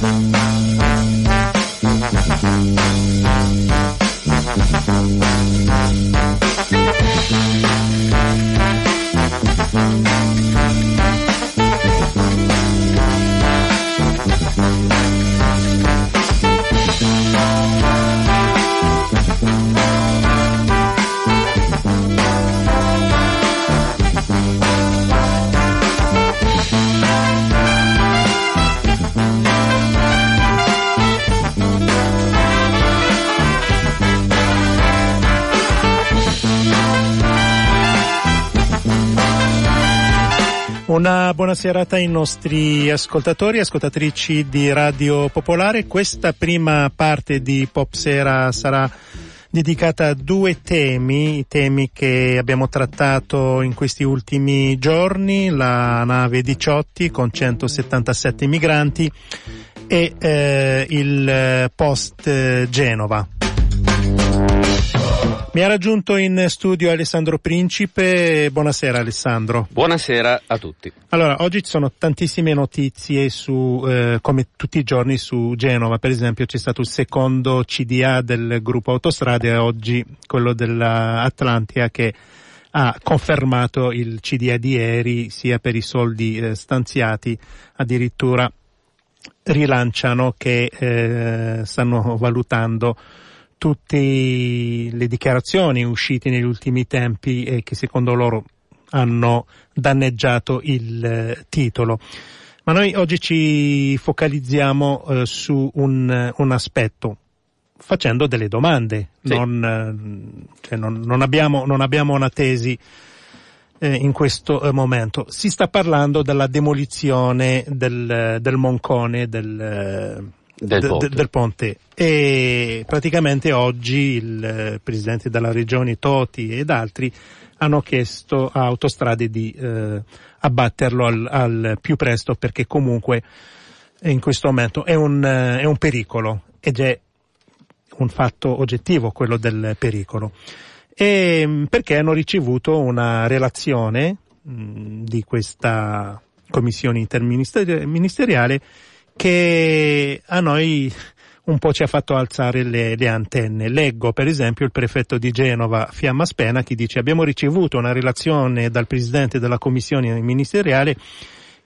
Mm-hmm. Buona serata ai nostri ascoltatori e ascoltatrici di Radio Popolare. Questa prima parte di Pop Sera sarà dedicata a due temi, i temi che abbiamo trattato in questi ultimi giorni, la nave Diciotti con 177 migranti e eh, il post Genova. Mi ha raggiunto in studio Alessandro Principe. Buonasera Alessandro. Buonasera a tutti. Allora, oggi ci sono tantissime notizie su, eh, come tutti i giorni su Genova. Per esempio c'è stato il secondo CDA del gruppo Autostrade e oggi quello dell'Atlantia che ha confermato il CDA di ieri sia per i soldi eh, stanziati addirittura rilanciano che eh, stanno valutando tutte le dichiarazioni uscite negli ultimi tempi e che secondo loro hanno danneggiato il eh, titolo. Ma noi oggi ci focalizziamo eh, su un, un, aspetto, facendo delle domande, sì. non, eh, cioè non, non, abbiamo, non, abbiamo, una tesi eh, in questo eh, momento. Si sta parlando della demolizione del, del Moncone, del, del, de, ponte. del, ponte. E praticamente oggi il eh, presidente della regione Toti ed altri hanno chiesto a Autostrade di eh, abbatterlo al, al, più presto perché comunque in questo momento è un, è un pericolo ed è un fatto oggettivo quello del pericolo. E mm, perché hanno ricevuto una relazione mh, mm, di questa commissione interministeriale che a noi un po' ci ha fatto alzare le, le, antenne. Leggo per esempio il prefetto di Genova, Fiamma Spena, che dice abbiamo ricevuto una relazione dal presidente della commissione ministeriale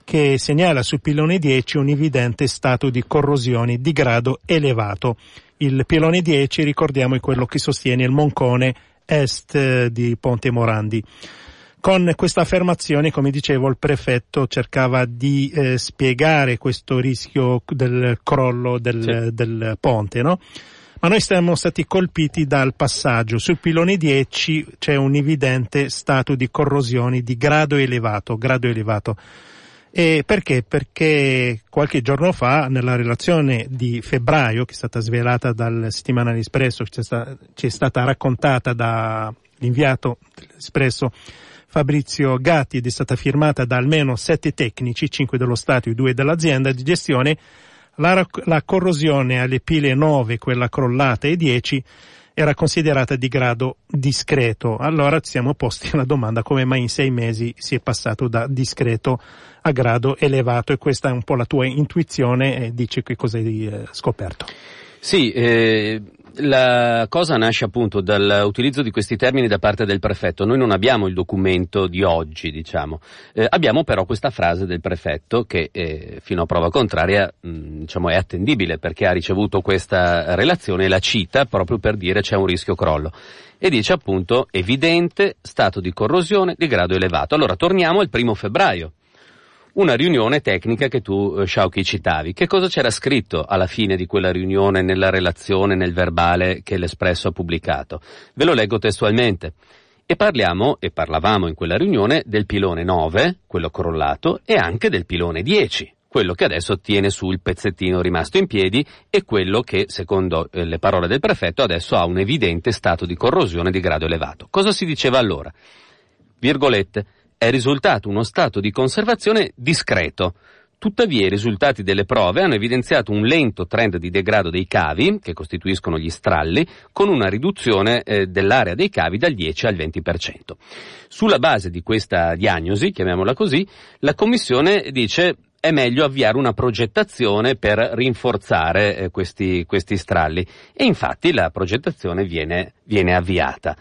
che segnala sul pilone 10 un evidente stato di corrosione di grado elevato. Il pilone 10, ricordiamo, è quello che sostiene il Moncone est di Ponte Morandi. Con questa affermazione, come dicevo, il prefetto cercava di eh, spiegare questo rischio del crollo del, sì. del ponte, no? Ma noi siamo stati colpiti dal passaggio. Sul pilone 10 c'è un evidente stato di corrosione di grado elevato, grado elevato. E perché? Perché qualche giorno fa, nella relazione di febbraio, che è stata svelata dal settimanale Espresso, ci è, è stata raccontata dall'inviato dell'Espresso Fabrizio Gatti ed è stata firmata da almeno sette tecnici, cinque dello Stato e due dell'azienda di gestione, la, la corrosione alle pile 9, quella crollata e 10, era considerata di grado discreto. Allora ci siamo posti la domanda come mai in sei mesi si è passato da discreto a grado elevato e questa è un po' la tua intuizione e dici che cosa hai eh, scoperto. Sì, eh, la cosa nasce appunto dall'utilizzo di questi termini da parte del prefetto. Noi non abbiamo il documento di oggi, diciamo. Eh, abbiamo però questa frase del prefetto che eh, fino a prova contraria mh, mm, diciamo, è attendibile perché ha ricevuto questa relazione e la cita proprio per dire c'è un rischio crollo. E dice appunto evidente stato di corrosione di grado elevato. Allora torniamo al primo febbraio una riunione tecnica che tu, eh, Sciauchi, citavi. Che cosa c'era scritto alla fine di quella riunione, nella relazione, nel verbale che l'Espresso ha pubblicato? Ve lo leggo testualmente. E parliamo, e parlavamo in quella riunione, del pilone 9, quello crollato, e anche del pilone 10, quello che adesso tiene sul pezzettino rimasto in piedi e quello che, secondo eh, le parole del prefetto, adesso ha un evidente stato di corrosione di grado elevato. Cosa si diceva allora? Virgolette è risultato uno stato di conservazione discreto. Tuttavia i risultati delle prove hanno evidenziato un lento trend di degrado dei cavi, che costituiscono gli stralli, con una riduzione eh, dell'area dei cavi dal 10 al 20%. Sulla base di questa diagnosi, chiamiamola così, la Commissione dice è meglio avviare una progettazione per rinforzare eh, questi, questi, stralli. E infatti la progettazione viene, viene avviata.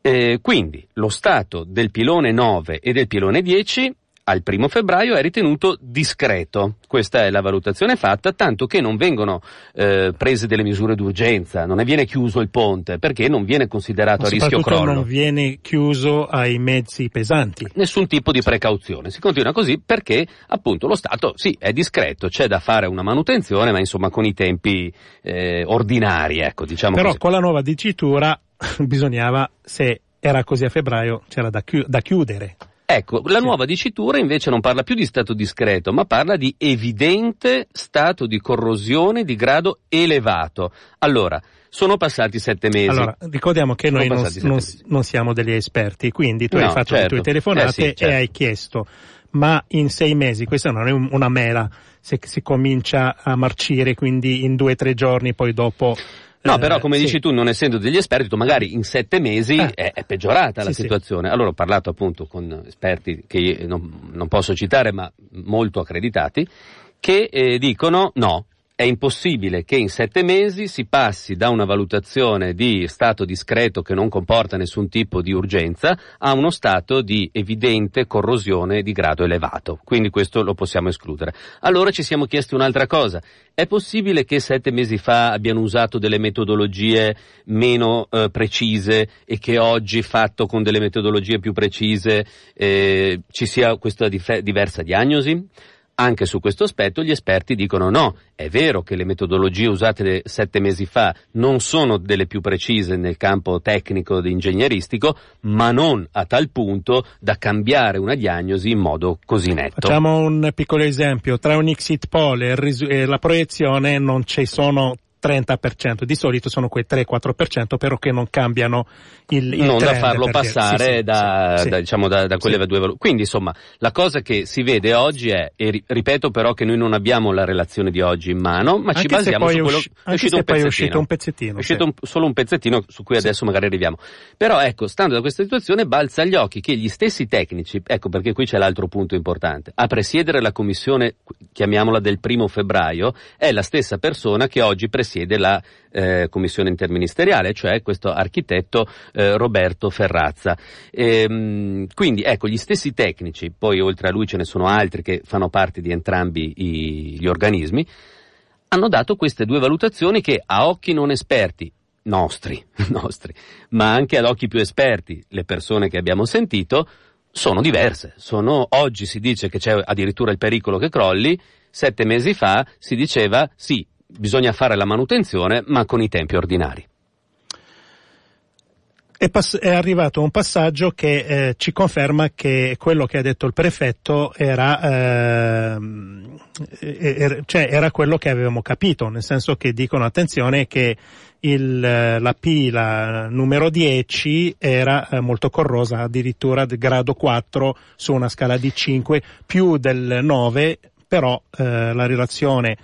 Eh, quindi lo stato del pilone 9 e del pilone 10 al primo febbraio è ritenuto discreto. Questa è la valutazione fatta, tanto che non vengono eh, prese delle misure d'urgenza, non viene chiuso il ponte, perché non viene considerato a rischio crollo. non viene chiuso ai mezzi pesanti. Nessun tipo di precauzione. Si continua così perché appunto lo Stato, sì, è discreto, c'è da fare una manutenzione, ma insomma con i tempi eh, ordinari, ecco, diciamo Però così. con la nuova dicitura bisognava, se era così a febbraio, c'era da, chi- da chiudere. Ecco, la nuova dicitura invece non parla più di stato discreto, ma parla di evidente stato di corrosione di grado elevato. Allora, sono passati sette mesi. Allora, ricordiamo che noi non, non, non, siamo degli esperti, quindi tu no, hai fatto certo. le tue telefonate eh sì, certo. e hai chiesto, ma in sei mesi, questa non è una mela, se si comincia a marcire, quindi in due o tre giorni, poi dopo No, eh, però come sì. dici tu, non essendo degli esperti, magari in sette mesi eh. è, è, peggiorata sì, la situazione. Sì. Allora ho parlato appunto con esperti che non, non posso citare, ma molto accreditati, che eh, dicono no, è impossibile che in sette mesi si passi da una valutazione di stato discreto che non comporta nessun tipo di urgenza a uno stato di evidente corrosione di grado elevato. Quindi questo lo possiamo escludere. Allora ci siamo chiesti un'altra cosa. È possibile che sette mesi fa abbiano usato delle metodologie meno eh, precise e che oggi, fatto con delle metodologie più precise, eh, ci sia questa dif- diversa diagnosi? Anche su questo aspetto gli esperti dicono no, è vero che le metodologie usate sette mesi fa non sono delle più precise nel campo tecnico ed ingegneristico, ma non a tal punto da cambiare una diagnosi in modo così netto. Facciamo un piccolo esempio, tra un exit poll e, la proiezione non ci sono 30%, di solito sono quei 3-4% però che non cambiano il, il Non da farlo passare sì, sì, da, sì, da, diciamo, da, da quelle due valutazioni. Quindi insomma, la cosa che si vede oggi è, e ripeto però che noi non abbiamo la relazione di oggi in mano, ma anche ci basiamo su quello che è uscito un pezzettino. È uscito un pezzettino. È uscito un, solo un pezzettino su cui adesso magari arriviamo. Però ecco, stando da questa situazione balza agli occhi che gli stessi tecnici, ecco perché qui c'è l'altro punto importante, a presiedere la commissione, chiamiamola del primo febbraio, è la stessa persona che oggi presiede la la eh, commissione interministeriale, cioè questo architetto eh, Roberto Ferrazza. E, ehm, quindi ecco, gli stessi tecnici, poi oltre a lui ce ne sono altri che fanno parte di entrambi i, gli organismi, hanno dato queste due valutazioni che a occhi non esperti, nostri, nostri, ma anche ad occhi più esperti, le persone che abbiamo sentito, sono diverse. Sono, oggi si dice che c'è addirittura il pericolo che crolli, sette mesi fa si diceva sì, bisogna fare la manutenzione ma con i tempi ordinari. È, pass- è arrivato un passaggio che eh, ci conferma che quello che ha detto il prefetto era, eh, er- cioè era quello che avevamo capito, nel senso che dicono attenzione che il, la pila numero 10 era eh, molto corrosa, addirittura di grado 4 su una scala di 5, più del 9, però eh, la relazione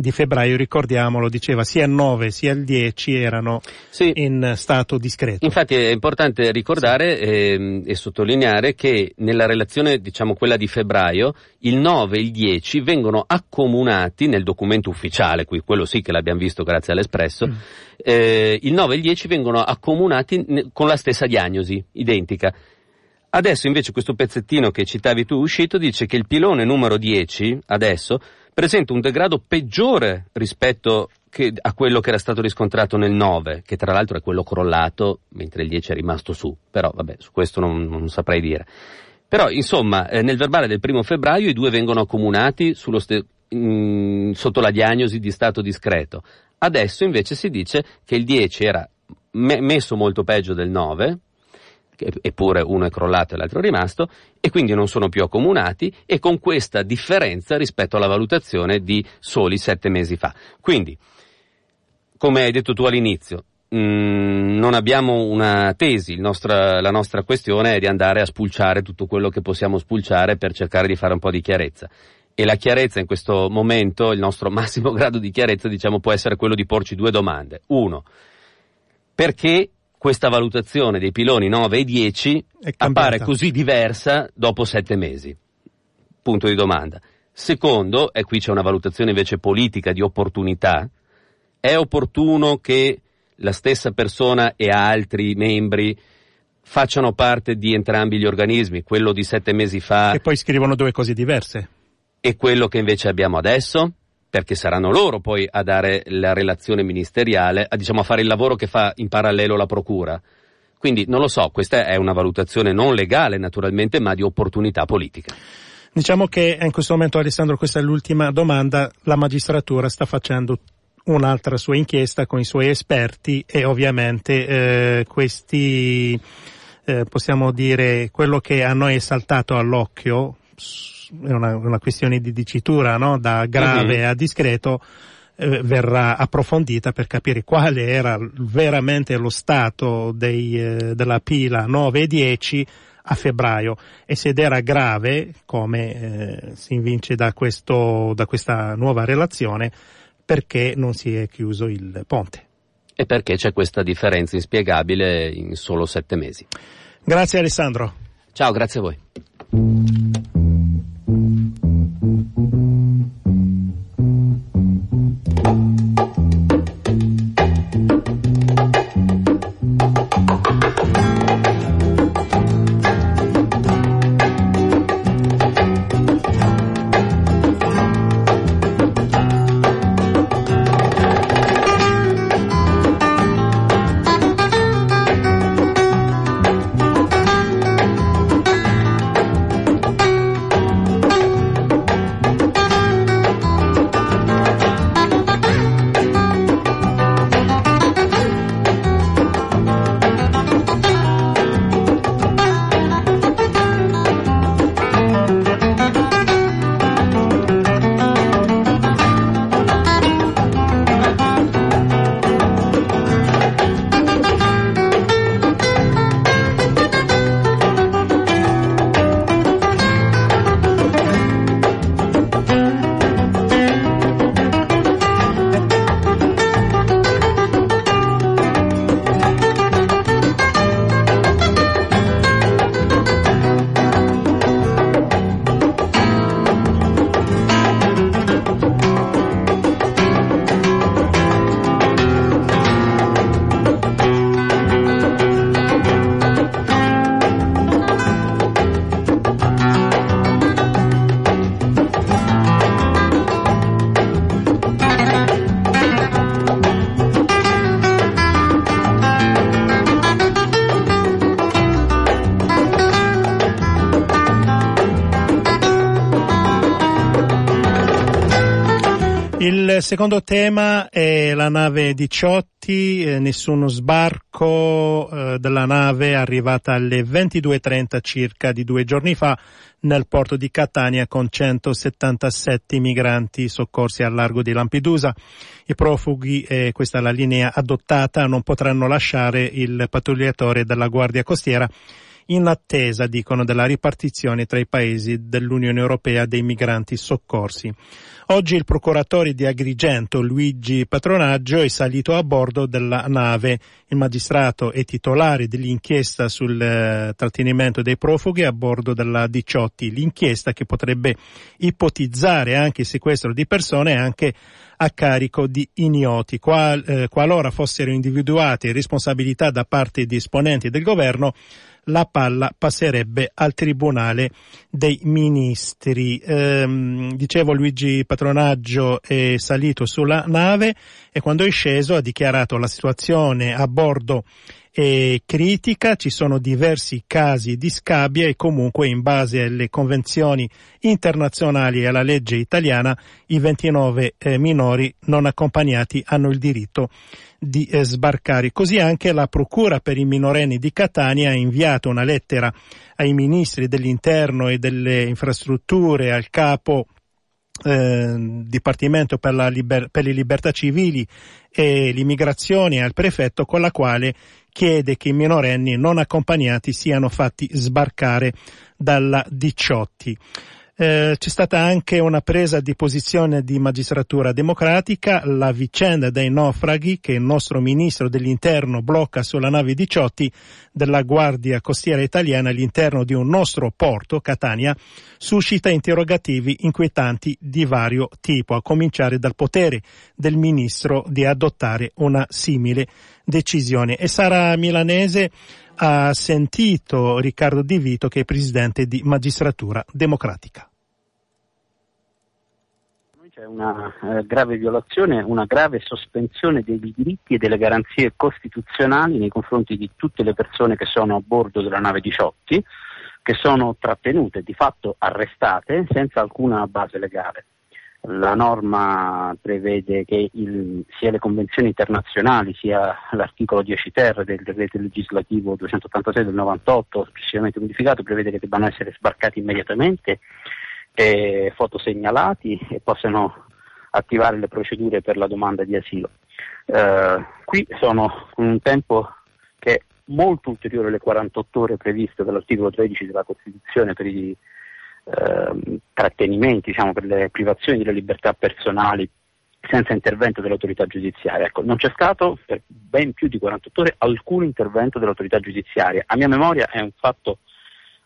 di febbraio, ricordiamolo, diceva sia il 9 sia il 10 erano sì. in stato discreto. Infatti è importante ricordare sì. e, e, sottolineare che nella relazione, diciamo quella di febbraio, il 9 e il 10 vengono accomunati nel documento ufficiale, qui quello sì che l'abbiamo visto grazie all'Espresso, mm. eh, il 9 e il 10 vengono accomunati con la stessa diagnosi, identica. Adesso invece questo pezzettino che citavi tu uscito dice che il pilone numero 10, adesso, presenta un degrado peggiore rispetto che, a quello che era stato riscontrato nel 9, che tra l'altro è quello crollato, mentre il 10 è rimasto su. Però vabbè, su questo non, non saprei dire. Però, insomma, eh, nel verbale del primo febbraio i due vengono accomunati ste- mh, sotto la diagnosi di stato discreto. Adesso invece si dice che il 10 era me- messo molto peggio del 9, eppure uno è crollato e l'altro è rimasto, e quindi non sono più accomunati, e con questa differenza rispetto alla valutazione di soli sette mesi fa. Quindi, come hai detto tu all'inizio, mm, non abbiamo una tesi, nostra, la nostra questione è di andare a spulciare tutto quello che possiamo spulciare per cercare di fare un po' di chiarezza. E la chiarezza in questo momento, il nostro massimo grado di chiarezza, diciamo, può essere quello di porci due domande. Uno, perché questa valutazione dei piloni 9 e 10 appare così diversa dopo sette mesi? Punto di domanda. Secondo, e qui c'è una valutazione invece politica di opportunità, è opportuno che la stessa persona e altri membri facciano parte di entrambi gli organismi, quello di sette mesi fa. E poi scrivono due cose diverse. E quello che invece abbiamo adesso? Perché saranno loro poi a dare la relazione ministeriale, a, diciamo, a fare il lavoro che fa in parallelo la procura. Quindi non lo so, questa è una valutazione non legale naturalmente, ma di opportunità politica. Diciamo che in questo momento Alessandro, questa è l'ultima domanda, la magistratura sta facendo un'altra sua inchiesta con i suoi esperti e ovviamente eh, questi eh, possiamo dire quello che a noi è saltato all'occhio è una, una questione di dicitura no? da grave mm-hmm. a discreto eh, verrà approfondita per capire quale era veramente lo stato dei, eh, della pila 9 e 10 a febbraio e se era grave come eh, si invince da, questo, da questa nuova relazione perché non si è chiuso il ponte. E perché c'è questa differenza inspiegabile in solo sette mesi. Grazie Alessandro. Ciao, grazie a voi. Mm-hmm. Il secondo tema è la nave Diciotti, eh, nessuno sbarco eh, della nave arrivata alle 22.30 circa di due giorni fa nel porto di Catania con 177 migranti soccorsi al largo di Lampedusa. I profughi, eh, questa è la linea adottata, non potranno lasciare il pattugliatore della Guardia Costiera in attesa, dicono, della ripartizione tra i paesi dell'Unione Europea dei migranti soccorsi. Oggi il procuratore di Agrigento, Luigi Patronaggio, è salito a bordo della nave. Il magistrato è titolare dell'inchiesta sul eh, trattenimento dei profughi a bordo della Diciotti. L'inchiesta che potrebbe ipotizzare anche il sequestro di persone anche a carico di ignoti. Qual, eh, qualora fossero individuate responsabilità da parte di esponenti del governo, la palla passerebbe al Tribunale dei Ministri. Ehm, dicevo Luigi Patronaggio è salito sulla nave e quando è sceso ha dichiarato la situazione a bordo è critica, ci sono diversi casi di scabbia e comunque in base alle convenzioni internazionali e alla legge italiana i 29 eh, minori non accompagnati hanno il diritto di eh, sbarcare. Così anche la Procura per i minorenni di Catania ha inviato una lettera ai ministri dell'interno e delle infrastrutture, al capo eh, Dipartimento per, liber- per, le libertà civili e l'immigrazione al prefetto con la quale chiede che i minorenni non accompagnati siano fatti sbarcare dalla Diciotti. Eh, c'è stata anche una presa di posizione di magistratura democratica, la vicenda dei naufraghi che il nostro ministro dell'interno blocca sulla nave 18 della Guardia Costiera Italiana all'interno di un nostro porto, Catania, suscita interrogativi inquietanti di vario tipo, a cominciare dal potere del ministro di adottare una simile decisione. E Sara Milanese ha sentito Riccardo Di Vito che è presidente di Magistratura Democratica c'è una eh, grave violazione, una grave sospensione dei diritti e delle garanzie costituzionali nei confronti di tutte le persone che sono a bordo della nave 18, che sono trattenute, di fatto arrestate, senza alcuna base legale. La norma prevede che il, sia le convenzioni internazionali sia l'articolo 10 ter del decreto legislativo 286 del 98, successivamente modificato, prevede che debbano essere sbarcati immediatamente eh, fotosegnalati e possano attivare le procedure per la domanda di asilo. Eh, qui sono un tempo che è molto ulteriore alle 48 ore previste dall'articolo 13 della Costituzione per i eh, trattenimenti, diciamo, per le privazioni delle libertà personali senza intervento dell'autorità giudiziaria. Ecco, non c'è stato per ben più di 48 ore alcun intervento dell'autorità giudiziaria. A mia memoria è un fatto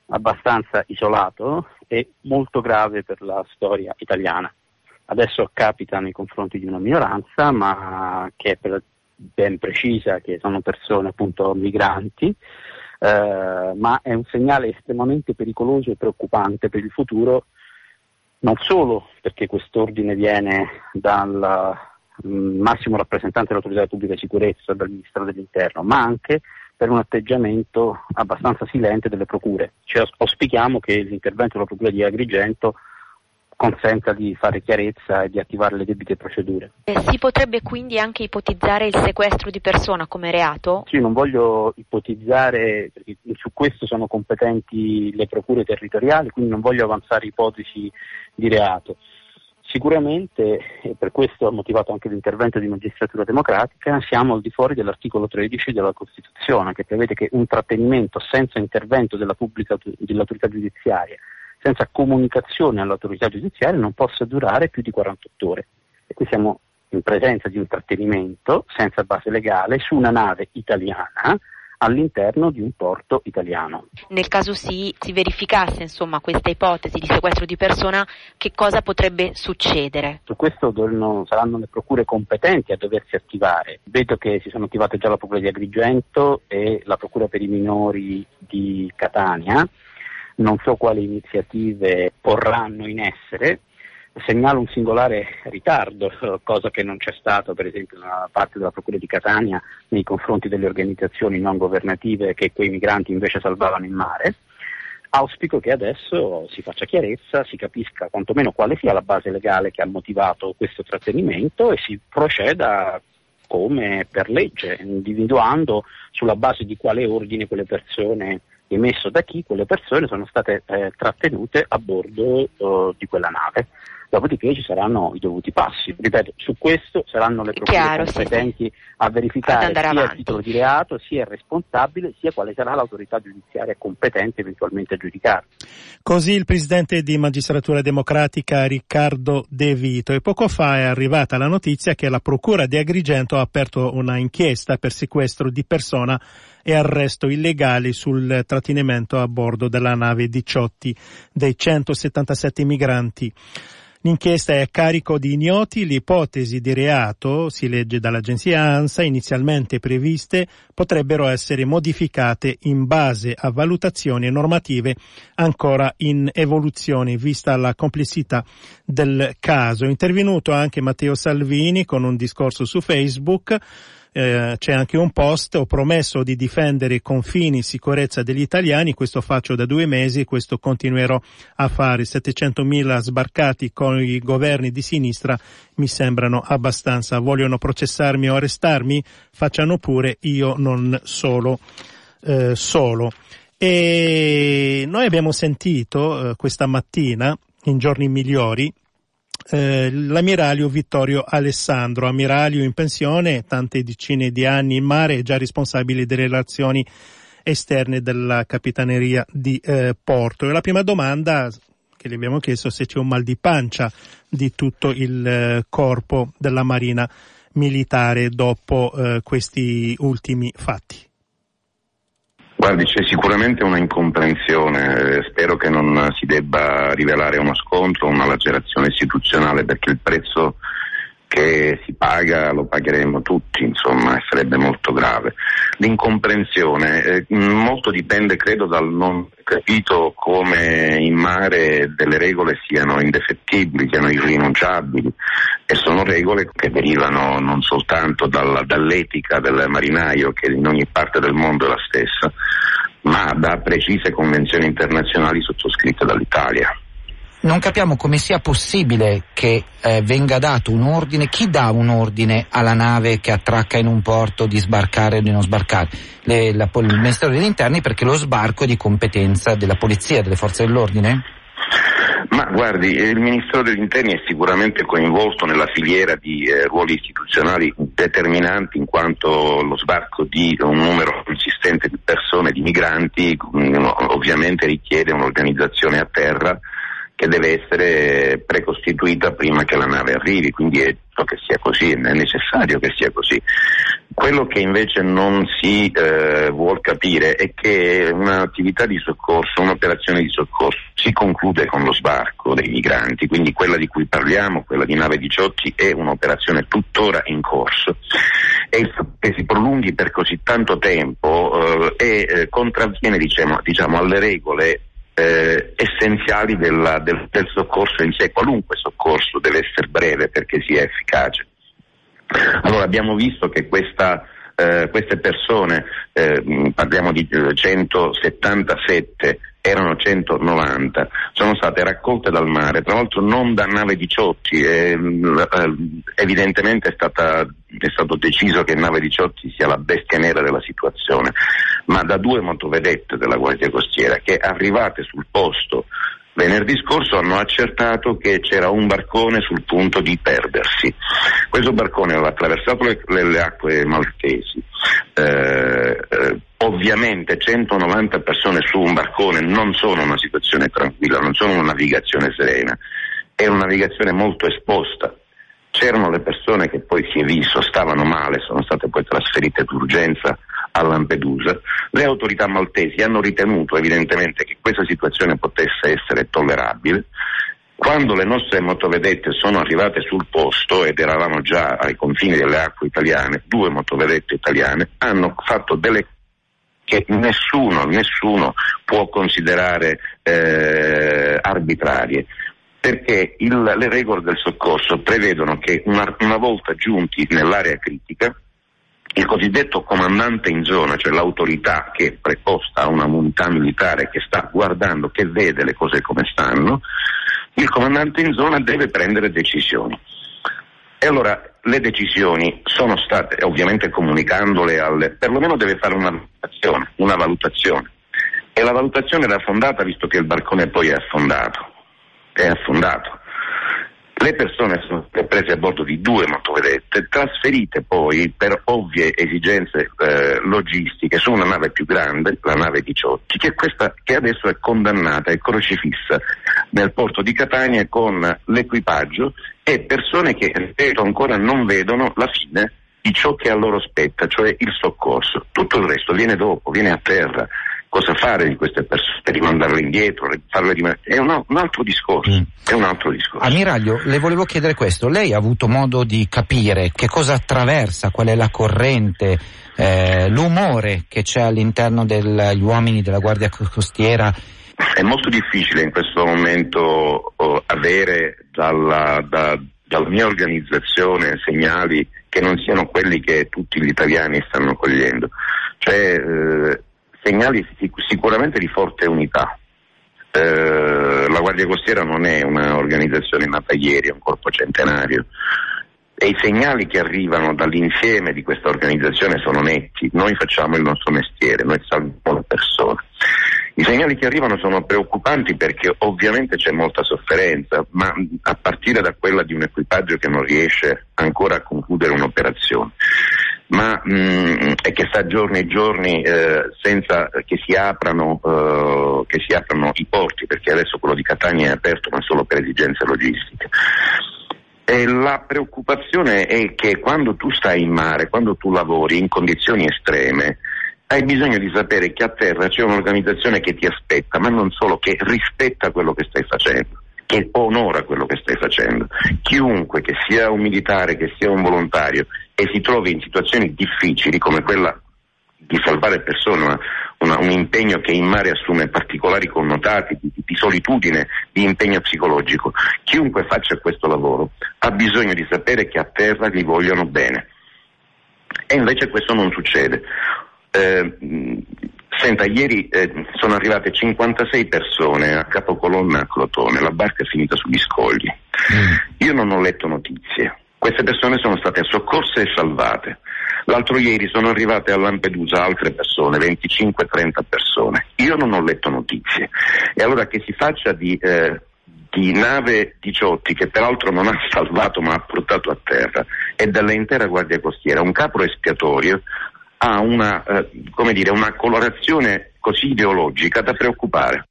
abbastanza isolato e molto grave per la storia italiana. Adesso capita nei confronti di una minoranza, ma che è ben precisa, che sono persone appunto migranti, eh, ma è un segnale estremamente pericoloso e preoccupante per il futuro, non solo perché quest'ordine viene dal mm, massimo rappresentante dell'autorità di pubblica sicurezza, dal Ministro dell'Interno, ma anche per un atteggiamento abbastanza silente delle procure. Cioè, auspichiamo che l'intervento della procura di Agrigento consenta di fare chiarezza e di attivare le debite procedure. Eh, si potrebbe quindi anche ipotizzare il sequestro di persona come reato? Sì, non voglio ipotizzare, perché su questo sono competenti le procure territoriali, quindi non voglio avanzare ipotesi di reato. Sicuramente, e per questo ha motivato anche l'intervento di magistratura democratica, siamo al di fuori dell'articolo 13 della Costituzione che prevede che un trattenimento senza intervento della pubblica, dell'autorità giudiziaria, senza comunicazione all'autorità giudiziaria non possa durare più di 48 ore. E qui siamo in presenza di un trattenimento senza base legale su una nave italiana all'interno di un porto italiano. Nel caso si, si verificasse insomma, questa ipotesi di sequestro di persona, che cosa potrebbe succedere? Su questo dovranno, saranno le procure competenti a doversi attivare. Vedo che si sono attivate già la procura di Agrigento e la procura per i minori di Catania. Non so quali iniziative porranno in essere, segnalo un singolare ritardo, cosa che non c'è stato per esempio da parte della Procura di Catania nei confronti delle organizzazioni non governative che quei migranti invece salvavano in mare. Auspico che adesso si faccia chiarezza, si capisca quantomeno quale sia la base legale che ha motivato questo trattenimento e si proceda come per legge, individuando sulla base di quale ordine quelle persone emesso da chi quelle persone sono state eh, trattenute a bordo eh, di quella nave dopodiché ci saranno i dovuti passi. Ripeto, su questo saranno le procure Chiaro, competenti sì, a verificare sia avanti. il titolo di reato, sia il responsabile, sia quale sarà l'autorità giudiziaria competente eventualmente a giudicare. Così il presidente di Magistratura Democratica Riccardo De Vito e poco fa è arrivata la notizia che la Procura di Agrigento ha aperto una inchiesta per sequestro di persona e arresto illegale sul trattenimento a bordo della nave 18 dei 177 migranti. L'inchiesta è a carico di ignoti, le ipotesi di reato, si legge dall'agenzia ANSA, inizialmente previste, potrebbero essere modificate in base a valutazioni normative ancora in evoluzione, vista la complessità del caso. Intervenuto anche Matteo Salvini con un discorso su Facebook eh, c'è anche un post, ho promesso di difendere i confini e sicurezza degli italiani, questo faccio da due mesi, questo continuerò a fare. 700.000 sbarcati con i governi di sinistra mi sembrano abbastanza. Vogliono processarmi o arrestarmi? Facciano pure, io non solo. Eh, solo. E noi abbiamo sentito eh, questa mattina, in giorni migliori, eh, l'ammiraglio Vittorio Alessandro, ammiraglio in pensione, tante decine di anni in mare, già responsabile delle relazioni esterne della capitaneria di eh, Porto. E la prima domanda che gli abbiamo chiesto se c'è un mal di pancia di tutto il eh, corpo della Marina militare dopo eh, questi ultimi fatti. Guardi, c'è sicuramente una incomprensione, eh, spero che non si debba rivelare uno scontro, una lacerazione istituzionale, perché il prezzo che si paga lo pagheremo tutti, insomma, sarebbe molto grave. L'incomprensione, eh, molto dipende credo dal non capito come in mare delle regole siano indefettibili, siano irrinunciabili e sono regole che derivano non soltanto dalla, dall'etica del marinaio che in ogni parte del mondo è la stessa, ma da precise convenzioni internazionali sottoscritte dall'Italia non capiamo come sia possibile che eh, venga dato un ordine, chi dà un ordine alla nave che attracca in un porto di sbarcare o di non sbarcare? Le, la, il Ministero degli Interni perché lo sbarco è di competenza della polizia, delle forze dell'ordine? Ma guardi, il Ministero degli Interni è sicuramente coinvolto nella filiera di eh, ruoli istituzionali determinanti in quanto lo sbarco di un numero consistente di persone, di migranti, mm, ovviamente richiede un'organizzazione a terra che deve essere precostituita prima che la nave arrivi, quindi è che sia così, è necessario che sia così. Quello che invece non si eh, vuol capire è che un'attività di soccorso, un'operazione di soccorso si conclude con lo sbarco dei migranti, quindi quella di cui parliamo, quella di nave 18, è un'operazione tuttora in corso e il fatto che si prolunghi per così tanto tempo eh, e eh, contravviene diciamo, diciamo, alle regole eh, essenziali della, del, del, soccorso in sé. Qualunque soccorso deve essere breve perché sia efficace. Allora abbiamo visto che questa, eh, queste persone, eh, parliamo di 177 erano 190, sono state raccolte dal mare, tra l'altro non da nave 18, eh, eh, evidentemente è, stata, è, stato deciso che nave 18 sia la bestia nera della situazione, ma da due motovedette della Guardia Costiera che arrivate sul posto venerdì scorso hanno accertato che c'era un barcone sul punto di perdersi. Questo barcone aveva attraversato le, le, acque maltesi. Eh, eh, ovviamente 190 persone su un barcone non sono una situazione tranquilla, non sono una navigazione serena, è una navigazione molto esposta. C'erano le persone che poi si è visto stavano male, sono state poi trasferite d'urgenza a Lampedusa. Le autorità maltesi hanno ritenuto evidentemente che questa situazione potesse essere tollerabile. Quando le nostre motovedette sono arrivate sul posto ed eravamo già ai confini delle acque italiane, due motovedette italiane hanno fatto delle che nessuno, nessuno può considerare eh, arbitrarie perché il, le regole del soccorso prevedono che una, una volta giunti nell'area critica il cosiddetto comandante in zona, cioè l'autorità che è preposta a una unità militare che sta guardando, che vede le cose come stanno, il comandante in zona deve prendere decisioni. E allora le decisioni sono state, ovviamente comunicandole alle, perlomeno deve fare una valutazione, una valutazione. E la valutazione era fondata visto che il barcone poi è affondato. È affondato. Le persone sono state prese a bordo di due motovedette, trasferite poi per ovvie esigenze eh, logistiche su una nave più grande, la nave 18, che, questa, che adesso è condannata e crocifissa nel porto di Catania con l'equipaggio e persone che, ripeto, ancora non vedono la fine di ciò che a loro spetta, cioè il soccorso. Tutto il resto viene dopo, viene a terra cosa fare di queste persone, rimandarle indietro, farle rimanere. È un, un, altro discorso. Mm. È un altro discorso. Ammiraglio, le volevo chiedere questo. Lei ha avuto modo di capire che cosa attraversa, qual è la corrente, eh, l'umore che c'è all'interno degli uomini della Guardia Costiera? È molto difficile in questo momento oh, avere dalla, da, dalla mia organizzazione segnali che non siano quelli che tutti gli italiani stanno cogliendo. Cioè, eh, segnali sic- sicuramente di forte unità. Eh, la Guardia Costiera non è un'organizzazione nata ieri, è un corpo centenario e i segnali che arrivano dall'insieme di questa organizzazione sono netti. Noi facciamo il nostro mestiere, noi salviamo le persone. I segnali che arrivano sono preoccupanti perché ovviamente c'è molta sofferenza, ma a partire da quella di un equipaggio che non riesce ancora a concludere un'operazione. Ma, mh, mm, e che sta giorni e giorni eh, senza che si, aprano, eh, che si aprano i porti, perché adesso quello di Catania è aperto ma solo per esigenze logistiche. E la preoccupazione è che quando tu stai in mare, quando tu lavori in condizioni estreme, hai bisogno di sapere che a terra c'è un'organizzazione che ti aspetta, ma non solo che rispetta quello che stai facendo che onora quello che stai facendo. Chiunque, che sia un militare, che sia un volontario, e si trovi in situazioni difficili come quella di salvare persone, una, una, un impegno che in mare assume particolari connotati di, di, solitudine, di impegno psicologico. Chiunque faccia questo lavoro ha bisogno di sapere che a terra gli vogliono bene. E invece questo non succede. Eh, Senta, ieri eh, sono arrivate 56 persone a capocolonna a Crotone, la barca è finita sugli scogli. Mm. Io non ho letto notizie. Queste persone sono state soccorse e salvate. L'altro ieri sono arrivate a Lampedusa altre persone, 25-30 persone. Io non ho letto notizie. E allora che si faccia di, eh, di nave Diciotti, che peraltro non ha salvato ma ha portato a terra, e dall'intera Guardia Costiera, un capo espiatorio ha una, eh, dire, una colorazione così ideologica da preoccupare.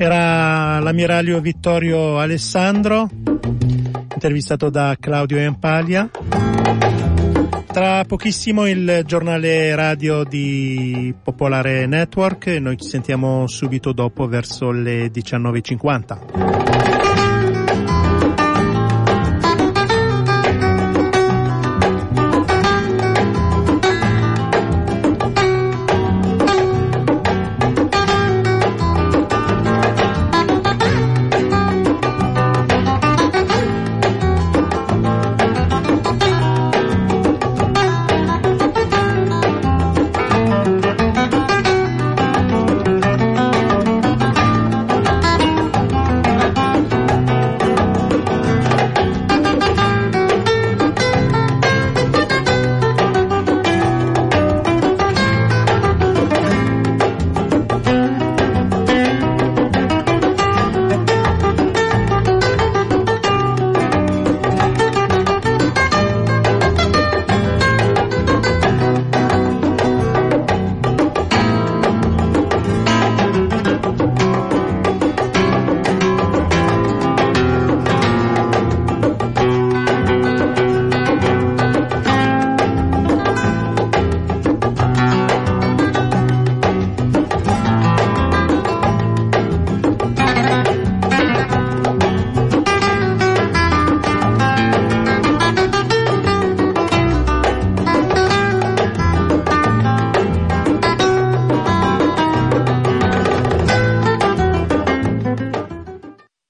Era l'ammiraglio Vittorio Alessandro, intervistato da Claudio Empalia. Tra pochissimo il giornale radio di Popolare Network, noi ci sentiamo subito dopo verso le 19.50.